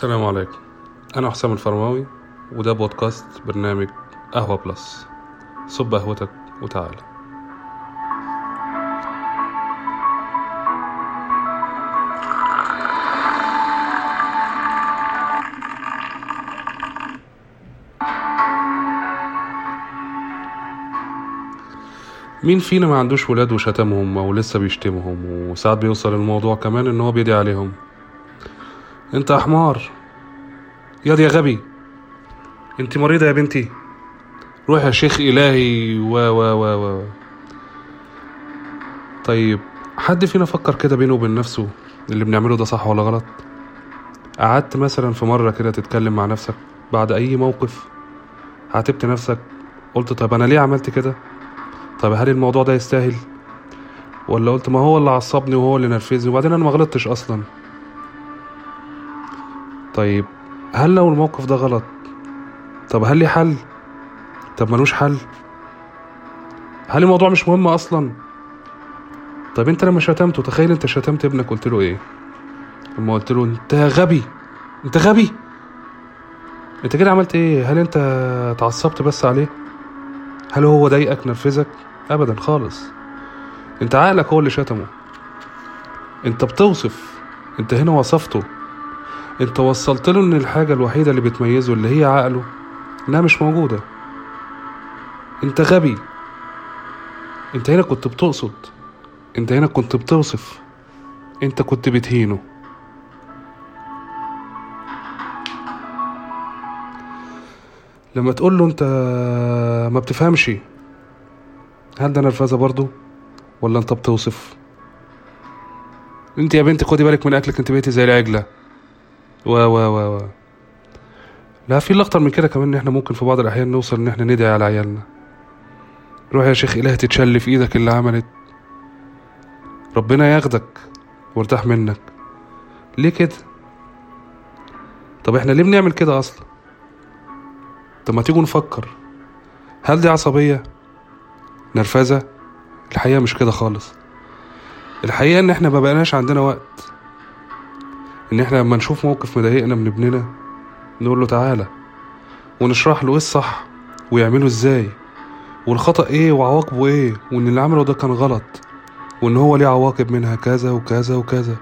السلام عليكم. أنا حسام الفرماوي وده بودكاست برنامج قهوة بلس. صب قهوتك وتعالى مين فينا ما عندوش ولاد وشتمهم أو لسه بيشتمهم؟ وساعات بيوصل الموضوع كمان إن هو بيدعي عليهم. انت حمار. ياض يا غبي انت مريضة يا بنتي. روح يا شيخ إلهي و و و و طيب حد فينا فكر كده بينه وبين نفسه اللي بنعمله ده صح ولا غلط؟ قعدت مثلا في مرة كده تتكلم مع نفسك بعد أي موقف عاتبت نفسك قلت طب أنا ليه عملت كده؟ طب هل الموضوع ده يستاهل؟ ولا قلت ما هو اللي عصبني وهو اللي نرفزني؟ وبعدين أنا ما غلطتش أصلا. طيب هل لو الموقف ده غلط طب هل ليه حل؟ طب ملوش حل. هل الموضوع مش مهم أصلا؟ طب أنت لما شتمته تخيل أنت شتمت ابنك قلت له إيه؟ لما قلت له أنت غبي أنت غبي. أنت كده عملت إيه؟ هل أنت اتعصبت بس عليه؟ هل هو ضايقك نرفزك؟ ابدا خالص. أنت عقلك هو اللي شتمه. أنت بتوصف. أنت هنا وصفته. انت وصلت له ان الحاجة الوحيدة اللي بتميزه اللي هي عقله انها مش موجودة. انت غبي. انت هنا كنت بتقصد. انت هنا كنت بتوصف. انت كنت بتهينه. لما تقول له انت ما بتفهمش هل ده نرفزة برضو ولا انت بتوصف؟ انت يا بنتي خدي بالك من اكلك انت بقيتي زي العجلة. و و و و. لا في اللي أكتر من كده كمان إن إحنا ممكن في بعض الأحيان نوصل إن إحنا ندعي على عيالنا. روح يا شيخ اله تتشل في إيدك اللي عملت. ربنا ياخدك وارتاح منك. ليه كده؟ طب إحنا ليه بنعمل كده أصلا؟ طب ما تيجوا نفكر. هل دي عصبية؟ نرفزة؟ الحقيقة مش كده خالص. الحقيقة إن إحنا ما بقناش عندنا وقت. إن إحنا لما نشوف موقف مضايقنا من ابننا نقول له تعالى ونشرح له إيه الصح ويعمله إزاي والخطأ إيه وعواقبه إيه وإن اللي عمله ده كان غلط وإن هو ليه عواقب منها كذا وكذا وكذا.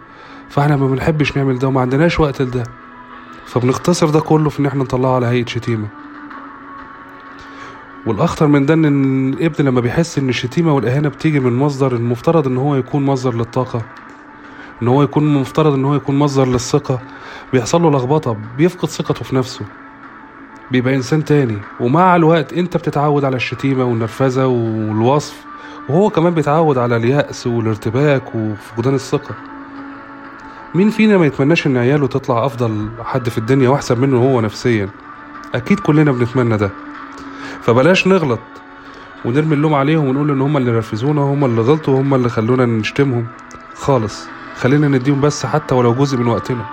فإحنا ما بنحبش نعمل ده وما عندناش وقت لده. فبنختصر ده كله في إن إحنا نطلعه على هيئة شتيمة. والأخطر من ده إن الابن لما بيحس إن الشتيمة والأهانة بتيجي من مصدر المفترض إن هو يكون مصدر للطاقة. إن هو يكون مفترض إن هو يكون مصدر للثقة. بيحصل له لخبطة بيفقد ثقته في نفسه. بيبقى إنسان تاني. ومع الوقت أنت بتتعود على الشتيمة والنرفزة والوصف. وهو كمان بيتعود على اليأس والارتباك وفقدان الثقة. مين فينا ما يتمناش إن عياله تطلع أفضل حد في الدنيا وأحسن منه هو نفسيا؟ أكيد كلنا بنتمنى ده. فبلاش نغلط ونرمي اللوم عليهم ونقول إن هم اللي نرفزونا هم اللي غلطوا وهم اللي خلونا نشتمهم. خالص. خلينا نديهم بس حتى ولو جزء من وقتنا.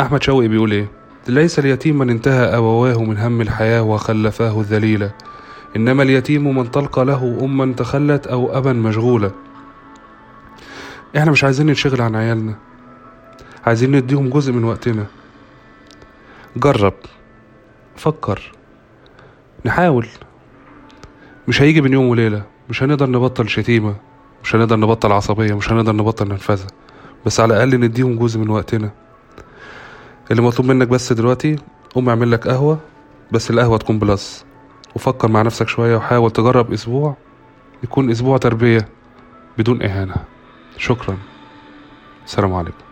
أحمد شوقي بيقول إيه؟ ليس اليتيم من انتهى أبواه من هم الحياة وخلفاه ذليلا إنما اليتيم من تلقى له أما تخلت أو أبا مشغولا إحنا مش عايزين ننشغل عن عيالنا. عايزين نديهم جزء من وقتنا. جرب. فكر. نحاول. مش هيجي بين يوم وليلة. مش هنقدر نبطل شتيمة. مش هنقدر نبطل عصبية. مش هنقدر نبطل نرفزة. بس على الأقل نديهم جزء من وقتنا. اللي مطلوب منك بس دلوقتي قوم اعمل لك قهوة. بس القهوة تكون بلس. وفكر مع نفسك شوية وحاول تجرب أسبوع. يكون أسبوع تربية بدون إهانة. شكرا. السلام عليكم.